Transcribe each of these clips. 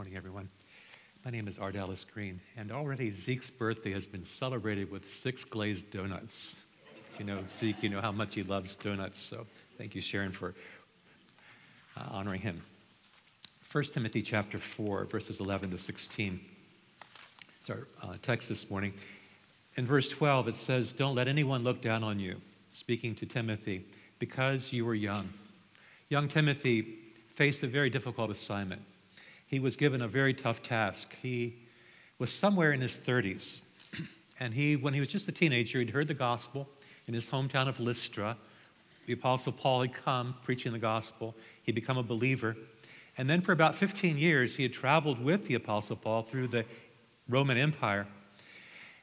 morning, everyone. My name is Art Ellis Green, and already Zeke's birthday has been celebrated with six glazed donuts. You know, Zeke, you know how much he loves donuts, so thank you, Sharon, for uh, honoring him. 1 Timothy chapter 4, verses 11 to 16. It's our uh, text this morning. In verse 12, it says, Don't let anyone look down on you, speaking to Timothy, because you are young. Young Timothy faced a very difficult assignment he was given a very tough task. He was somewhere in his 30s. And he, when he was just a teenager, he'd heard the gospel in his hometown of Lystra. The Apostle Paul had come preaching the gospel. He'd become a believer. And then for about 15 years, he had traveled with the Apostle Paul through the Roman Empire.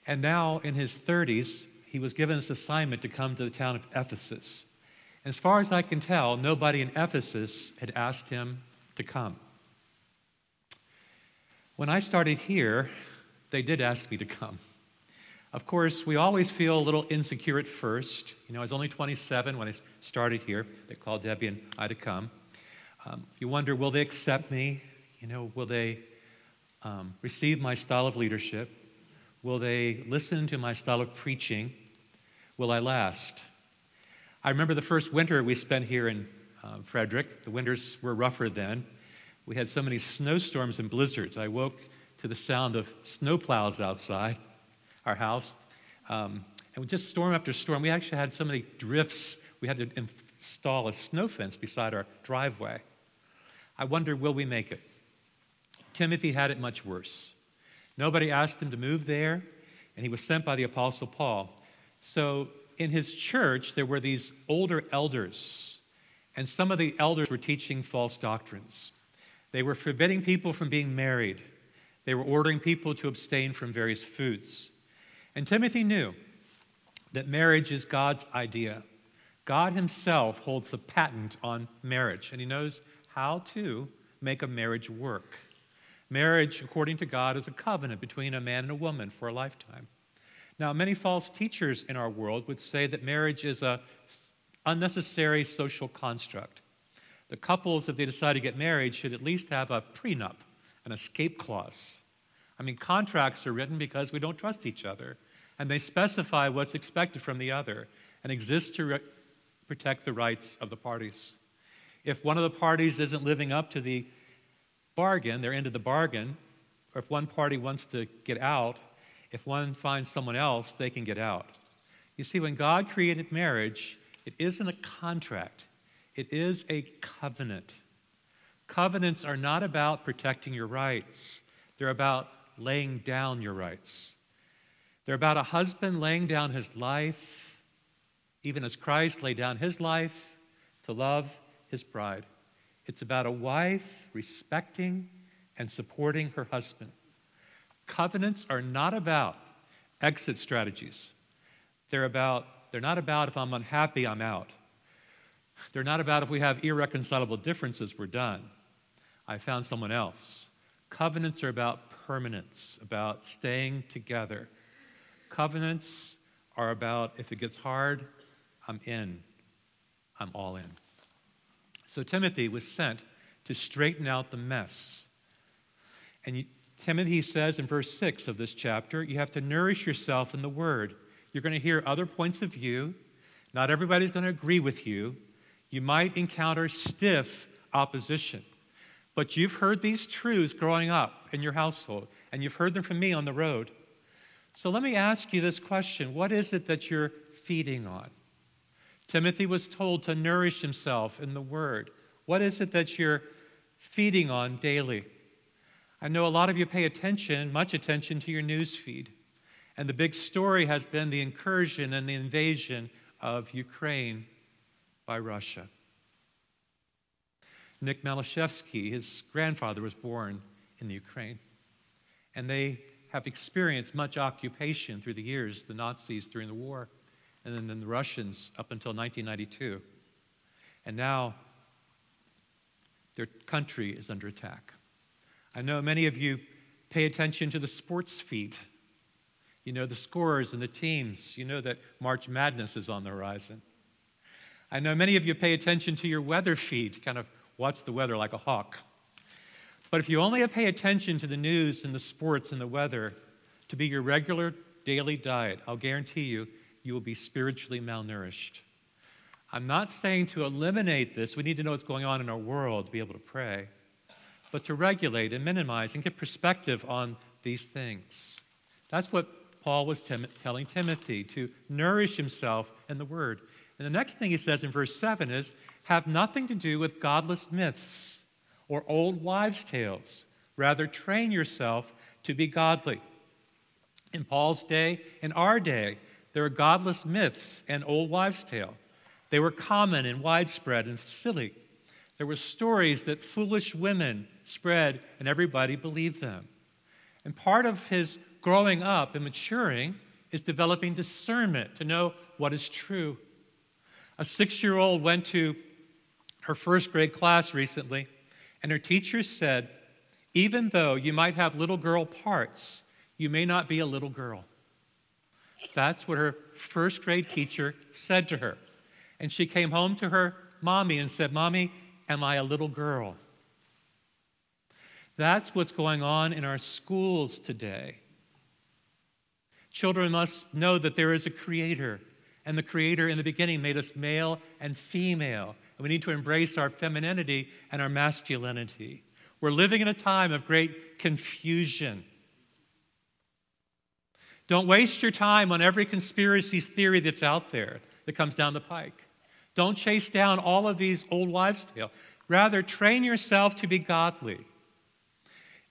And now, in his 30s, he was given this assignment to come to the town of Ephesus. As far as I can tell, nobody in Ephesus had asked him to come. When I started here, they did ask me to come. Of course, we always feel a little insecure at first. You know, I was only 27 when I started here. They called Debbie and I to come. Um, you wonder, will they accept me? You know, will they um, receive my style of leadership? Will they listen to my style of preaching? Will I last? I remember the first winter we spent here in uh, Frederick. The winters were rougher then. We had so many snowstorms and blizzards. I woke to the sound of snowplows outside our house. Um, and just storm after storm. We actually had so many drifts, we had to install a snow fence beside our driveway. I wonder, will we make it? Timothy had it much worse. Nobody asked him to move there, and he was sent by the Apostle Paul. So in his church, there were these older elders, and some of the elders were teaching false doctrines. They were forbidding people from being married. They were ordering people to abstain from various foods. And Timothy knew that marriage is God's idea. God himself holds the patent on marriage, and he knows how to make a marriage work. Marriage, according to God, is a covenant between a man and a woman for a lifetime. Now, many false teachers in our world would say that marriage is an unnecessary social construct. The couples, if they decide to get married, should at least have a prenup, an escape clause. I mean, contracts are written because we don't trust each other, and they specify what's expected from the other and exist to re- protect the rights of the parties. If one of the parties isn't living up to the bargain, their end of the bargain, or if one party wants to get out, if one finds someone else, they can get out. You see, when God created marriage, it isn't a contract, it is a covenant. Covenants are not about protecting your rights, they're about laying down your rights. They're about a husband laying down his life, even as Christ laid down his life to love his bride. It's about a wife respecting and supporting her husband. Covenants are not about exit strategies. They're about they're not about if I'm unhappy, I'm out. They're not about if we have irreconcilable differences, we're done. I found someone else. Covenants are about permanence, about staying together. Covenants are about if it gets hard, I'm in. I'm all in. So Timothy was sent to straighten out the mess. And you, Timothy says in verse 6 of this chapter, you have to nourish yourself in the word. You're going to hear other points of view. Not everybody's going to agree with you you might encounter stiff opposition. But you've heard these truths growing up in your household, and you've heard them from me on the road. So let me ask you this question What is it that you're feeding on? Timothy was told to nourish himself in the Word. What is it that you're feeding on daily? I know a lot of you pay attention, much attention to your news feed. And the big story has been the incursion and the invasion of Ukraine by Russia. Nick Malashevsky, his grandfather, was born in the Ukraine. And they have experienced much occupation through the years, the Nazis during the war, and then the Russians up until 1992. And now their country is under attack. I know many of you pay attention to the sports feed. You know the scores and the teams. You know that March Madness is on the horizon. I know many of you pay attention to your weather feed, kind of watch the weather like a hawk. But if you only pay attention to the news and the sports and the weather to be your regular daily diet, I'll guarantee you, you will be spiritually malnourished. I'm not saying to eliminate this. We need to know what's going on in our world to be able to pray, but to regulate and minimize and get perspective on these things. That's what Paul was telling Timothy to nourish himself in the word. And the next thing he says in verse 7 is have nothing to do with godless myths or old wives' tales. Rather, train yourself to be godly. In Paul's day, in our day, there are godless myths and old wives' tale. They were common and widespread and silly. There were stories that foolish women spread, and everybody believed them. And part of his growing up and maturing is developing discernment to know what is true. A six year old went to her first grade class recently, and her teacher said, Even though you might have little girl parts, you may not be a little girl. That's what her first grade teacher said to her. And she came home to her mommy and said, Mommy, am I a little girl? That's what's going on in our schools today. Children must know that there is a creator, and the creator in the beginning made us male and female. And we need to embrace our femininity and our masculinity. We're living in a time of great confusion. Don't waste your time on every conspiracy theory that's out there that comes down the pike. Don't chase down all of these old wives' tales. Rather, train yourself to be godly.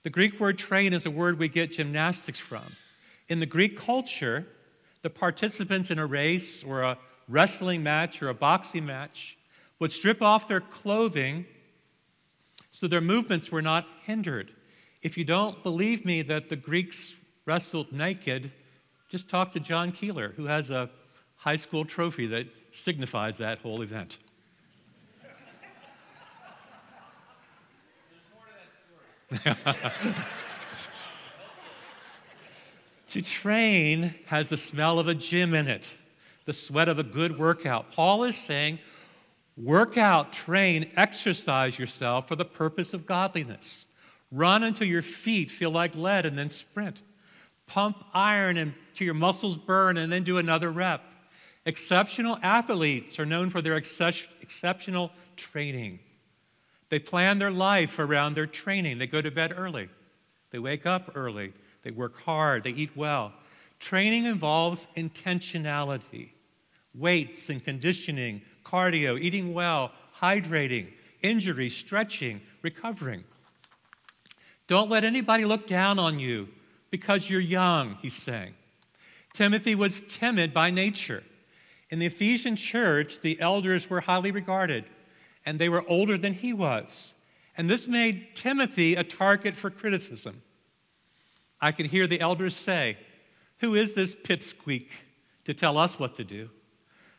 The Greek word train is a word we get gymnastics from. In the Greek culture, the participants in a race or a wrestling match or a boxing match would strip off their clothing so their movements were not hindered. If you don't believe me that the Greeks wrestled naked, just talk to John Keeler, who has a high school trophy that signifies that whole event. to train has the smell of a gym in it, the sweat of a good workout. Paul is saying, work out, train, exercise yourself for the purpose of godliness. Run until your feet feel like lead and then sprint. Pump iron until your muscles burn and then do another rep. Exceptional athletes are known for their exceptional training. They plan their life around their training. They go to bed early, they wake up early, they work hard, they eat well. Training involves intentionality, weights and conditioning, cardio, eating well, hydrating, injury, stretching, recovering. Don't let anybody look down on you because you're young, he's saying. Timothy was timid by nature. In the Ephesian church, the elders were highly regarded and they were older than he was. And this made Timothy a target for criticism. I can hear the elders say, Who is this pipsqueak to tell us what to do?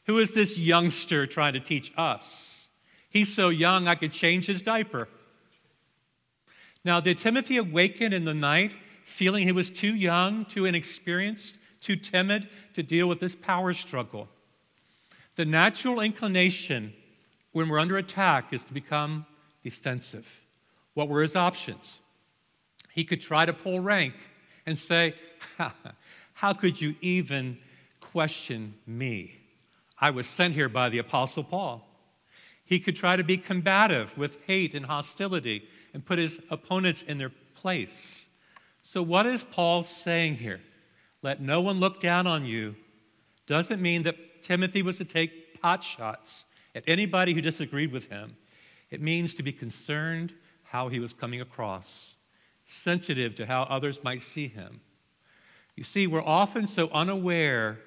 Who is this youngster trying to teach us? He's so young I could change his diaper. Now, did Timothy awaken in the night feeling he was too young, too inexperienced, too timid to deal with this power struggle? The natural inclination when we're under attack is to become defensive. What were his options? He could try to pull rank and say, How could you even question me? I was sent here by the Apostle Paul. He could try to be combative with hate and hostility and put his opponents in their place. So, what is Paul saying here? Let no one look down on you doesn't mean that Timothy was to take pot shots at anybody who disagreed with him. It means to be concerned how he was coming across, sensitive to how others might see him. You see, we're often so unaware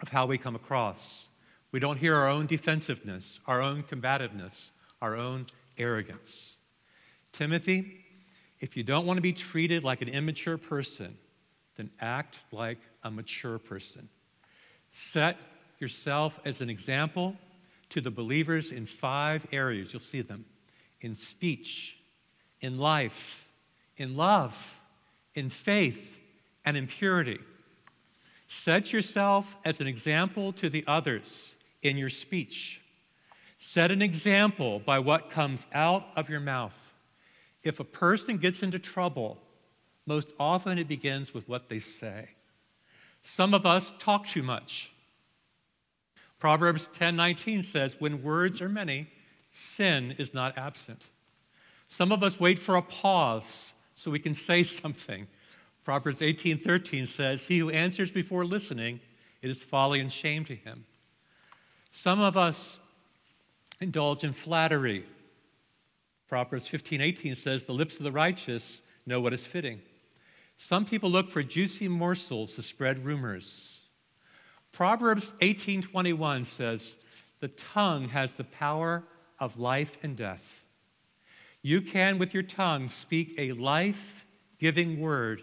of how we come across. We don't hear our own defensiveness, our own combativeness, our own arrogance. Timothy, if you don't want to be treated like an immature person, then act like a mature person. Set yourself as an example to the believers in five areas. You'll see them in speech, in life, in love, in faith, and in purity. Set yourself as an example to the others in your speech. Set an example by what comes out of your mouth. If a person gets into trouble, most often it begins with what they say. Some of us talk too much. Proverbs 10:19 says, "When words are many, sin is not absent." Some of us wait for a pause so we can say something. Proverbs 18:13 says, "He who answers before listening, it is folly and shame to him." Some of us indulge in flattery. Proverbs 15:18 says, "The lips of the righteous know what is fitting." Some people look for juicy morsels to spread rumors. Proverbs 18:21 says, "The tongue has the power of life and death." You can with your tongue speak a life-giving word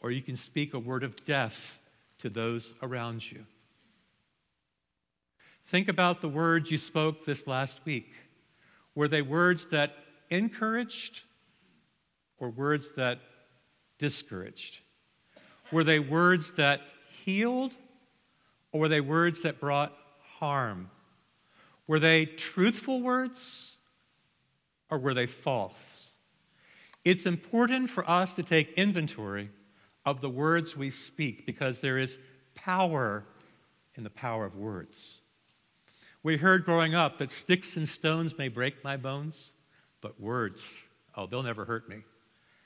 or you can speak a word of death to those around you. Think about the words you spoke this last week. Were they words that encouraged or words that discouraged? Were they words that healed or were they words that brought harm? Were they truthful words or were they false? It's important for us to take inventory of the words we speak because there is power in the power of words. We heard growing up that sticks and stones may break my bones, but words, oh, they'll never hurt me.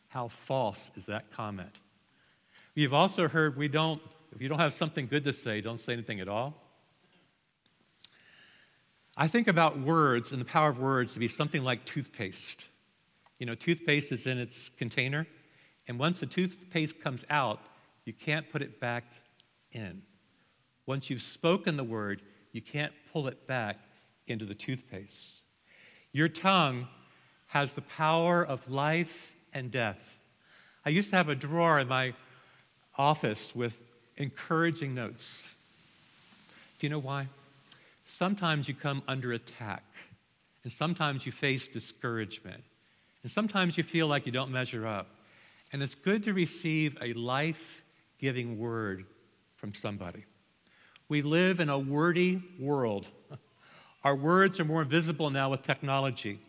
How false is that comment? You've also heard we don't, if you don't have something good to say, don't say anything at all. I think about words and the power of words to be something like toothpaste. You know, toothpaste is in its container, and once the toothpaste comes out, you can't put it back in. Once you've spoken the word, you can't pull it back into the toothpaste. Your tongue has the power of life and death. I used to have a drawer in my office with encouraging notes. Do you know why? Sometimes you come under attack, and sometimes you face discouragement, and sometimes you feel like you don't measure up. And it's good to receive a life giving word from somebody. We live in a wordy world. Our words are more visible now with technology.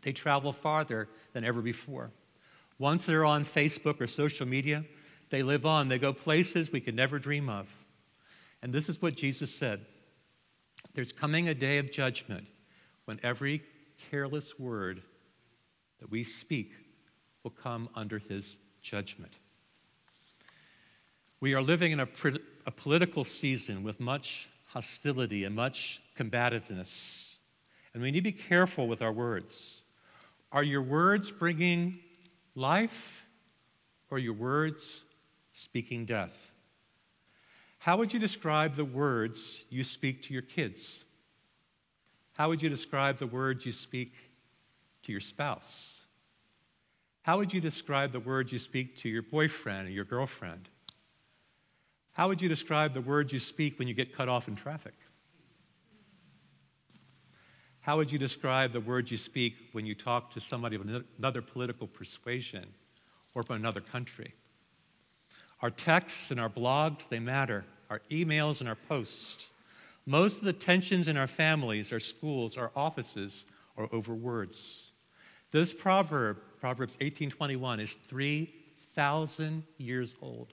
They travel farther than ever before. Once they're on Facebook or social media, they live on. They go places we could never dream of. And this is what Jesus said There's coming a day of judgment when every careless word that we speak will come under his judgment. We are living in a, a political season with much hostility and much combativeness, and we need to be careful with our words. Are your words bringing life or your words speaking death? How would you describe the words you speak to your kids? How would you describe the words you speak to your spouse? How would you describe the words you speak to your boyfriend or your girlfriend? How would you describe the words you speak when you get cut off in traffic? How would you describe the words you speak when you talk to somebody of another political persuasion or from another country? Our texts and our blogs, they matter. Our emails and our posts. Most of the tensions in our families, our schools, our offices are over words. This proverb, Proverbs 18:21, is 3,000 years old.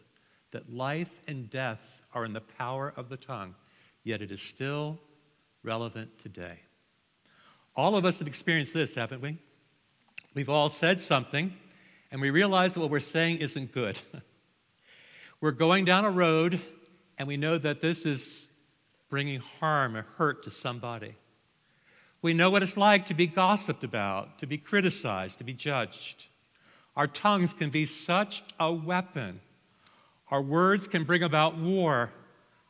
That life and death are in the power of the tongue, yet it is still relevant today. All of us have experienced this, haven't we? We've all said something, and we realize that what we're saying isn't good. we're going down a road, and we know that this is bringing harm or hurt to somebody. We know what it's like to be gossiped about, to be criticized, to be judged. Our tongues can be such a weapon. Our words can bring about war,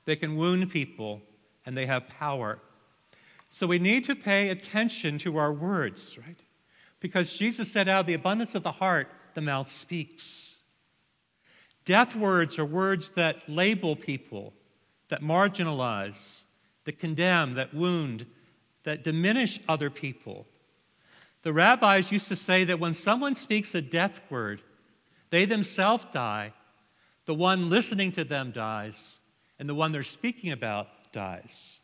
they can wound people, and they have power. So we need to pay attention to our words, right? Because Jesus said, out of the abundance of the heart, the mouth speaks. Death words are words that label people, that marginalize, that condemn, that wound, that diminish other people. The rabbis used to say that when someone speaks a death word, they themselves die, the one listening to them dies, and the one they're speaking about dies.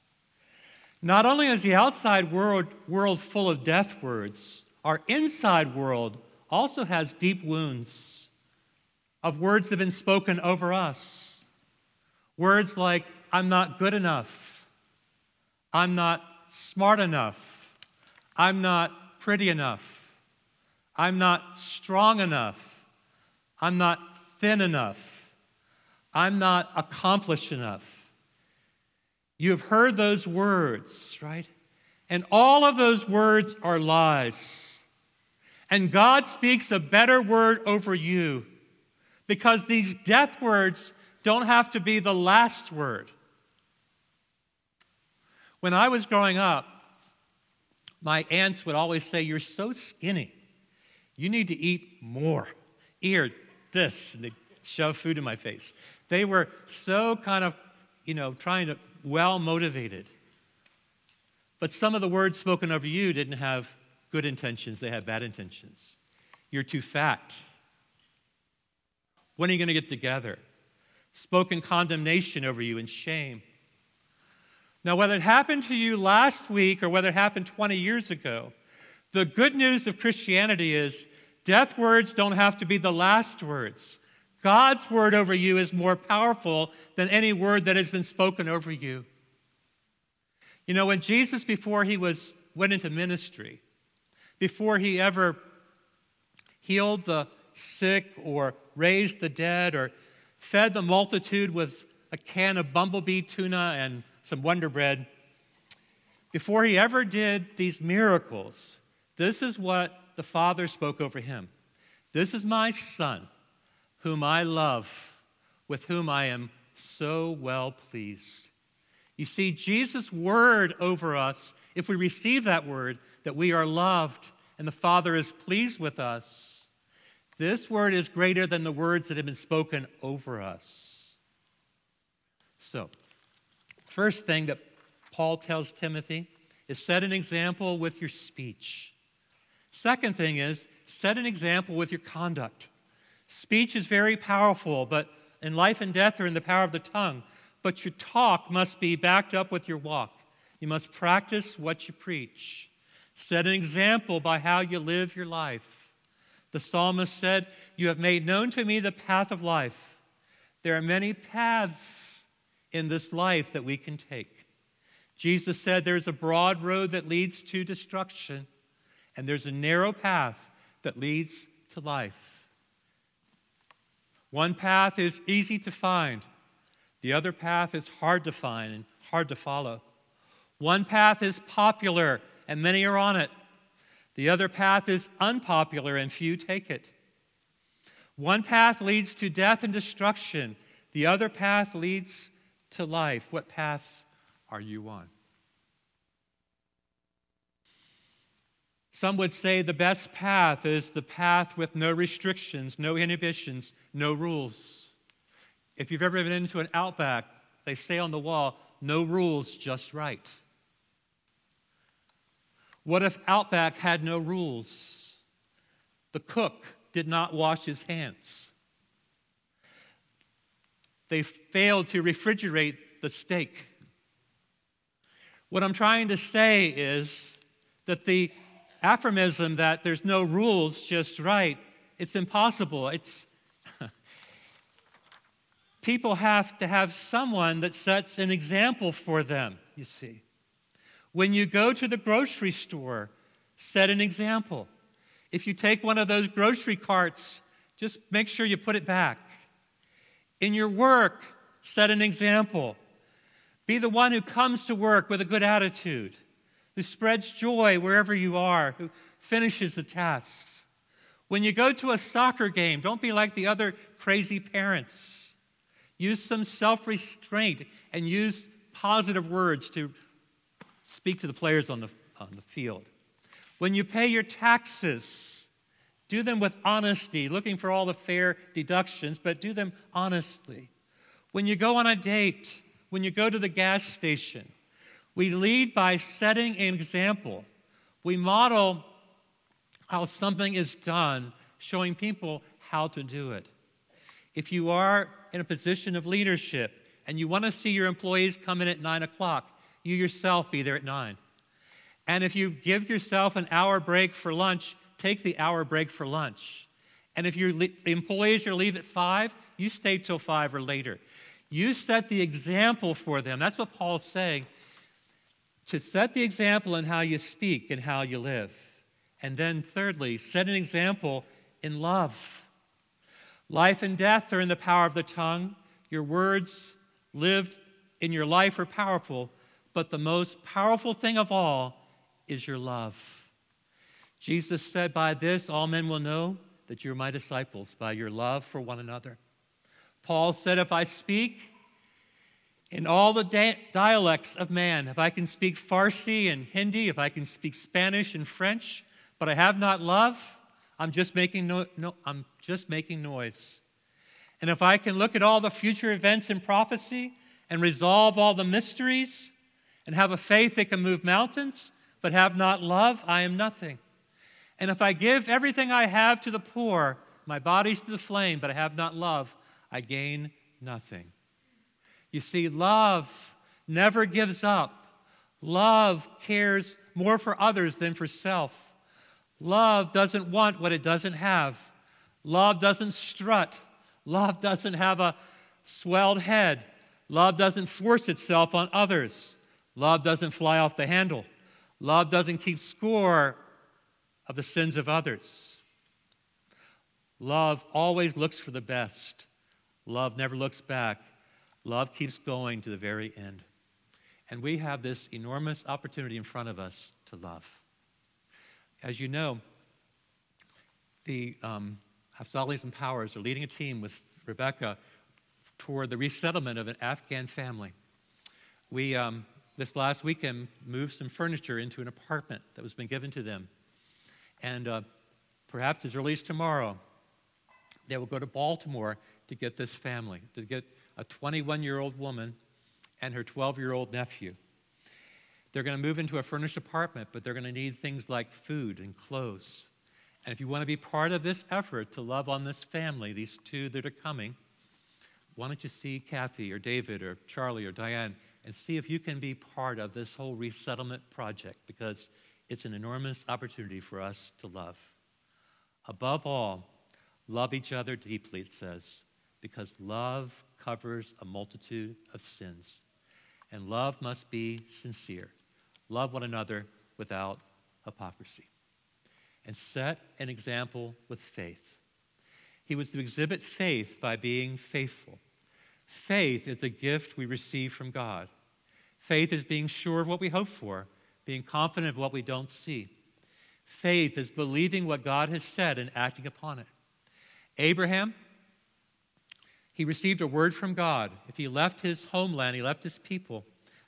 Not only is the outside world, world full of death words, our inside world also has deep wounds of words that have been spoken over us. Words like, I'm not good enough. I'm not smart enough. I'm not pretty enough. I'm not strong enough. I'm not thin enough. I'm not accomplished enough. You have heard those words, right? And all of those words are lies. And God speaks a better word over you because these death words don't have to be the last word. When I was growing up, my aunts would always say, You're so skinny. You need to eat more. Ear, this. And they'd shove food in my face. They were so kind of, you know, trying to, well motivated. But some of the words spoken over you didn't have good intentions, they had bad intentions. You're too fat. When are you going to get together? Spoken condemnation over you and shame. Now, whether it happened to you last week or whether it happened 20 years ago, the good news of Christianity is death words don't have to be the last words. God's word over you is more powerful than any word that has been spoken over you. You know, when Jesus, before he was went into ministry, before he ever healed the sick or raised the dead or fed the multitude with a can of bumblebee tuna and some Wonder Bread, before he ever did these miracles, this is what the Father spoke over him This is my Son, whom I love, with whom I am so well pleased. You see, Jesus' word over us, if we receive that word, that we are loved and the Father is pleased with us, this word is greater than the words that have been spoken over us. So, first thing that Paul tells Timothy is set an example with your speech. Second thing is set an example with your conduct. Speech is very powerful, but in life and death are in the power of the tongue but your talk must be backed up with your walk. You must practice what you preach. Set an example by how you live your life. The psalmist said, You have made known to me the path of life. There are many paths in this life that we can take. Jesus said, There's a broad road that leads to destruction, and there's a narrow path that leads to life. One path is easy to find, the other path is hard to find and hard to follow. One path is popular and many are on it. The other path is unpopular and few take it. One path leads to death and destruction. The other path leads to life. What path are you on? Some would say the best path is the path with no restrictions, no inhibitions, no rules. If you've ever been into an outback, they say on the wall, no rules, just right. What if Outback had no rules? The cook did not wash his hands. They failed to refrigerate the steak. What I'm trying to say is that the aphorism that there's no rules, just right, it's impossible. It's people have to have someone that sets an example for them, you see. When you go to the grocery store, set an example. If you take one of those grocery carts, just make sure you put it back. In your work, set an example. Be the one who comes to work with a good attitude, who spreads joy wherever you are, who finishes the tasks. When you go to a soccer game, don't be like the other crazy parents Use some self restraint and use positive words to speak to the players on the, on the field. When you pay your taxes, do them with honesty, looking for all the fair deductions, but do them honestly. When you go on a date, when you go to the gas station, we lead by setting an example. We model how something is done, showing people how to do it. If you are in a position of leadership and you want to see your employees come in at nine o'clock, you yourself be there at nine. And if you give yourself an hour break for lunch, take the hour break for lunch. And if your employees are leave at five, you stay till five or later. You set the example for them. That's what Paul's saying. To set the example in how you speak and how you live. And then, thirdly, set an example in love. Life and death are in the power of the tongue. Your words lived in your life are powerful, but the most powerful thing of all is your love. Jesus said, By this all men will know that you're my disciples, by your love for one another. Paul said, If I speak in all the da- dialects of man, if I can speak Farsi and Hindi, if I can speak Spanish and French, but I have not love, I'm just making, no, no, I'm just making noise. And if I can look at all the future events in prophecy and resolve all the mysteries and have a faith that can move mountains, but have not love, I am nothing. And if I give everything I have to the poor, my body's to the flame, but I have not love, I gain nothing. You see, love never gives up. Love cares more for others than for self. Love doesn't want what it doesn't have. Love doesn't strut. Love doesn't have a swelled head. Love doesn't force itself on others. Love doesn't fly off the handle. Love doesn't keep score of the sins of others. Love always looks for the best. Love never looks back. Love keeps going to the very end. And we have this enormous opportunity in front of us to love. As you know, the um, Afzalis and Powers are leading a team with Rebecca toward the resettlement of an Afghan family. We, um, this last weekend, moved some furniture into an apartment that was been given to them. And uh, perhaps as early as tomorrow, they will go to Baltimore to get this family, to get a 21 year old woman and her 12 year old nephew. They're going to move into a furnished apartment, but they're going to need things like food and clothes. And if you want to be part of this effort to love on this family, these two that are coming, why don't you see Kathy or David or Charlie or Diane and see if you can be part of this whole resettlement project because it's an enormous opportunity for us to love. Above all, love each other deeply, it says, because love covers a multitude of sins. And love must be sincere. Love one another without hypocrisy. And set an example with faith. He was to exhibit faith by being faithful. Faith is a gift we receive from God. Faith is being sure of what we hope for, being confident of what we don't see. Faith is believing what God has said and acting upon it. Abraham, he received a word from God. If he left his homeland, he left his people,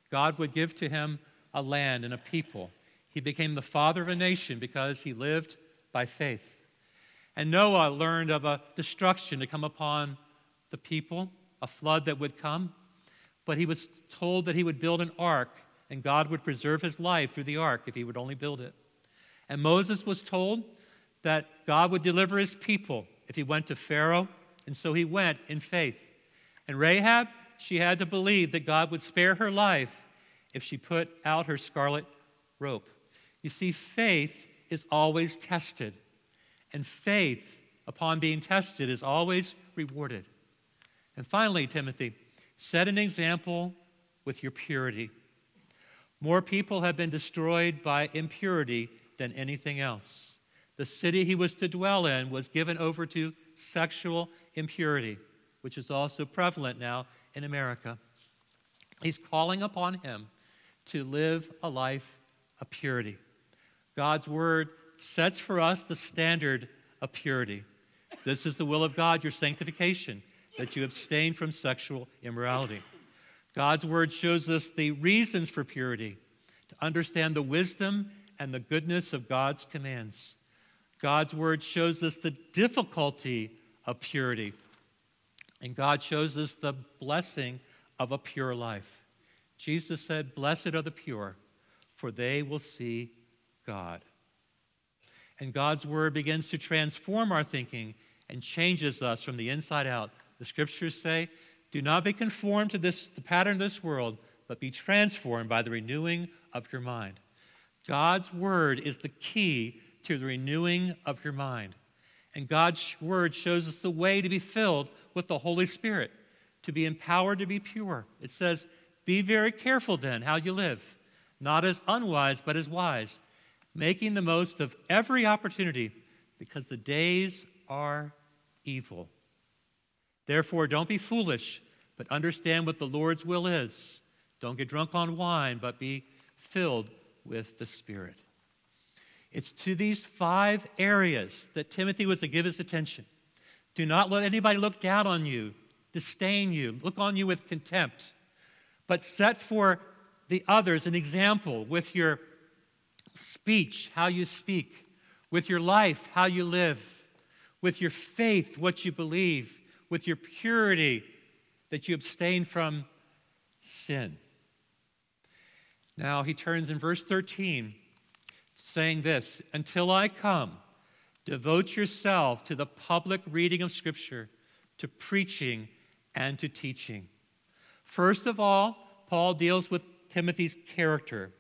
God would give to him a land and a people. He became the father of a nation because he lived by faith. And Noah learned of a destruction to come upon the people, a flood that would come. But he was told that he would build an ark, and God would preserve his life through the ark if he would only build it. And Moses was told that God would deliver his people if he went to Pharaoh, and so he went in faith. And Rahab, she had to believe that God would spare her life if she put out her scarlet rope. You see, faith is always tested, and faith, upon being tested, is always rewarded. And finally, Timothy, set an example with your purity. More people have been destroyed by impurity than anything else. The city he was to dwell in was given over to sexual impurity, which is also prevalent now in America. He's calling upon him to live a life of purity. God's word sets for us the standard of purity. This is the will of God, your sanctification, that you abstain from sexual immorality. God's word shows us the reasons for purity, to understand the wisdom and the goodness of God's commands. God's word shows us the difficulty of purity, and God shows us the blessing of a pure life. Jesus said, Blessed are the pure, for they will see God. And God's word begins to transform our thinking and changes us from the inside out. The scriptures say, Do not be conformed to this, the pattern of this world, but be transformed by the renewing of your mind. God's word is the key to the renewing of your mind. And God's word shows us the way to be filled with the Holy Spirit, to be empowered to be pure. It says, Be very careful then how you live, not as unwise, but as wise, making the most of every opportunity, because the days are evil. Therefore, don't be foolish, but understand what the Lord's will is. Don't get drunk on wine, but be filled with the Spirit. It's to these five areas that Timothy was to give his attention. Do not let anybody look down on you, disdain you, look on you with contempt, but set for the others an example with your speech, how you speak, with your life, how you live, with your faith, what you believe, with your purity, that you abstain from sin. Now he turns in verse 13 saying this Until I come, devote yourself to the public reading of Scripture, to preaching, and to teaching. First of all, Paul deals with Timothy's character.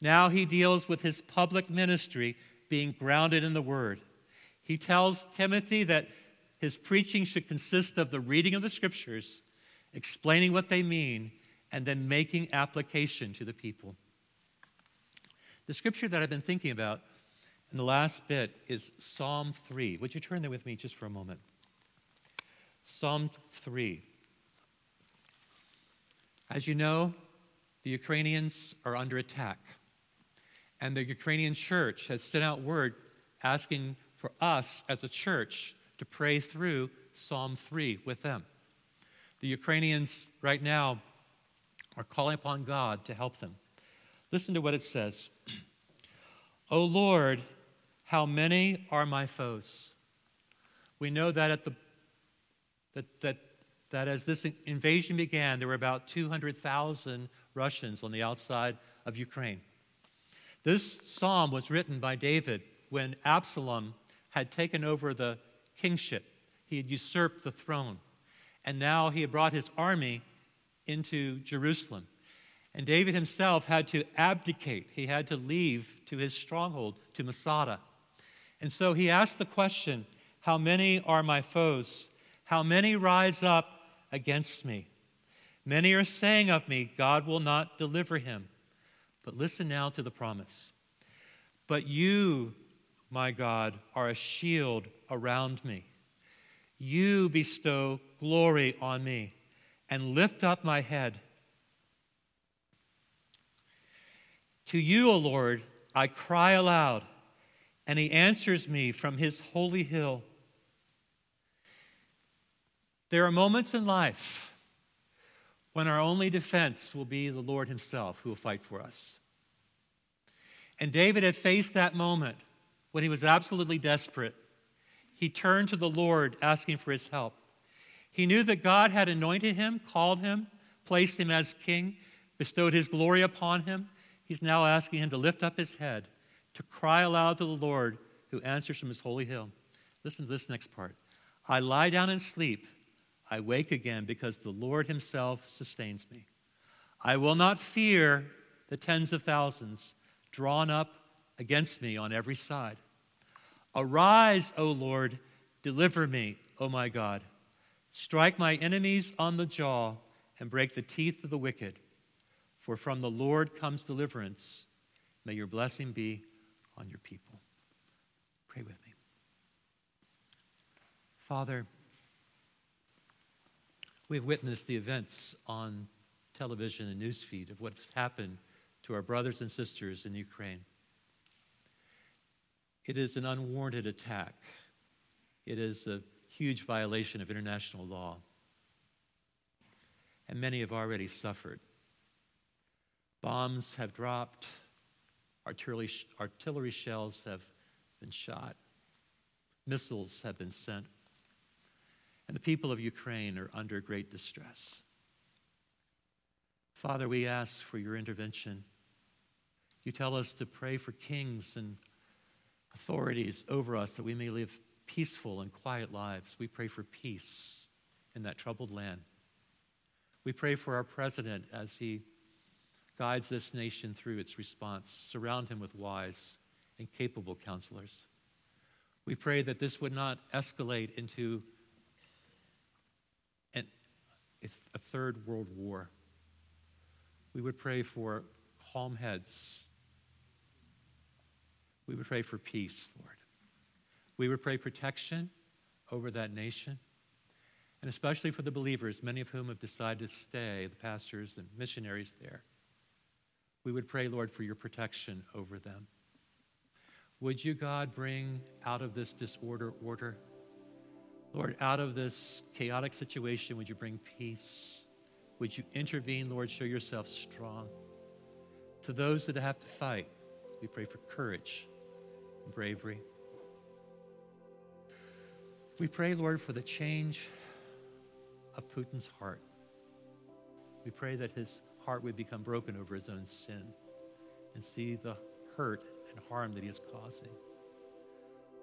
Now he deals with his public ministry being grounded in the Word. He tells Timothy that his preaching should consist of the reading of the Scriptures, explaining what they mean, and then making application to the people. The scripture that I've been thinking about in the last bit is Psalm 3. Would you turn there with me just for a moment? Psalm 3. As you know, the Ukrainians are under attack. And the Ukrainian church has sent out word asking for us as a church to pray through Psalm 3 with them. The Ukrainians right now are calling upon God to help them. Listen to what it says O Lord, how many are my foes? We know that, at the, that, that, that as this invasion began, there were about 200,000 Russians on the outside of Ukraine. This psalm was written by David when Absalom had taken over the kingship. He had usurped the throne. And now he had brought his army into Jerusalem. And David himself had to abdicate, he had to leave to his stronghold, to Masada. And so he asked the question How many are my foes? How many rise up against me? Many are saying of me, God will not deliver him. But listen now to the promise. But you, my God, are a shield around me. You bestow glory on me and lift up my head. To you, O Lord, I cry aloud, and he answers me from his holy hill. There are moments in life when our only defense will be the Lord himself who will fight for us. And David had faced that moment when he was absolutely desperate. He turned to the Lord asking for his help. He knew that God had anointed him, called him, placed him as king, bestowed his glory upon him, He's now asking him to lift up his head, to cry aloud to the Lord who answers from his holy hill. Listen to this next part. I lie down and sleep. I wake again because the Lord himself sustains me. I will not fear the tens of thousands drawn up against me on every side. Arise, O Lord, deliver me, O my God. Strike my enemies on the jaw and break the teeth of the wicked. For from the Lord comes deliverance. May your blessing be on your people. Pray with me. Father, we've witnessed the events on television and newsfeed of what's happened to our brothers and sisters in Ukraine. It is an unwarranted attack. It is a huge violation of international law. And many have already suffered. Bombs have dropped, artillery, artillery shells have been shot, missiles have been sent, and the people of Ukraine are under great distress. Father, we ask for your intervention. You tell us to pray for kings and authorities over us that we may live peaceful and quiet lives. We pray for peace in that troubled land. We pray for our president as he guides this nation through its response. Surround him with wise and capable counselors. We pray that this would not escalate into an, a third world war. We would pray for calm heads. We would pray for peace, Lord. We would pray protection over that nation, and especially for the believers, many of whom have decided to stay, the pastors and missionaries there. We would pray, Lord, for your protection over them. Would you, God, bring out of this disorder order? Lord, out of this chaotic situation, would you bring peace? Would you intervene, Lord? Show yourself strong. To those that have to fight, we pray for courage bravery. We pray, Lord, for the change of Putin's heart. We pray that his heart would become broken over his own sin and see the hurt and harm that he is causing.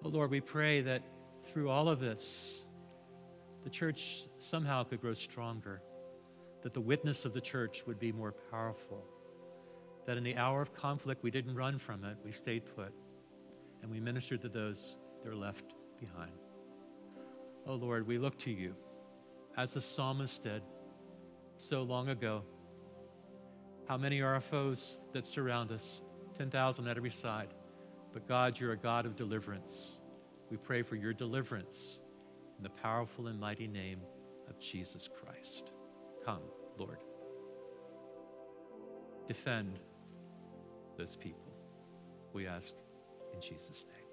Oh, Lord, we pray that through all of this, the church somehow could grow stronger, that the witness of the church would be more powerful, that in the hour of conflict, we didn't run from it, we stayed put, and we ministered to those that are left behind. Oh Lord, we look to you as the psalmist did so long ago. How many are our foes that surround us? 10,000 at every side. But God, you're a God of deliverance. We pray for your deliverance in the powerful and mighty name of Jesus Christ. Come, Lord. Defend those people, we ask in Jesus' name.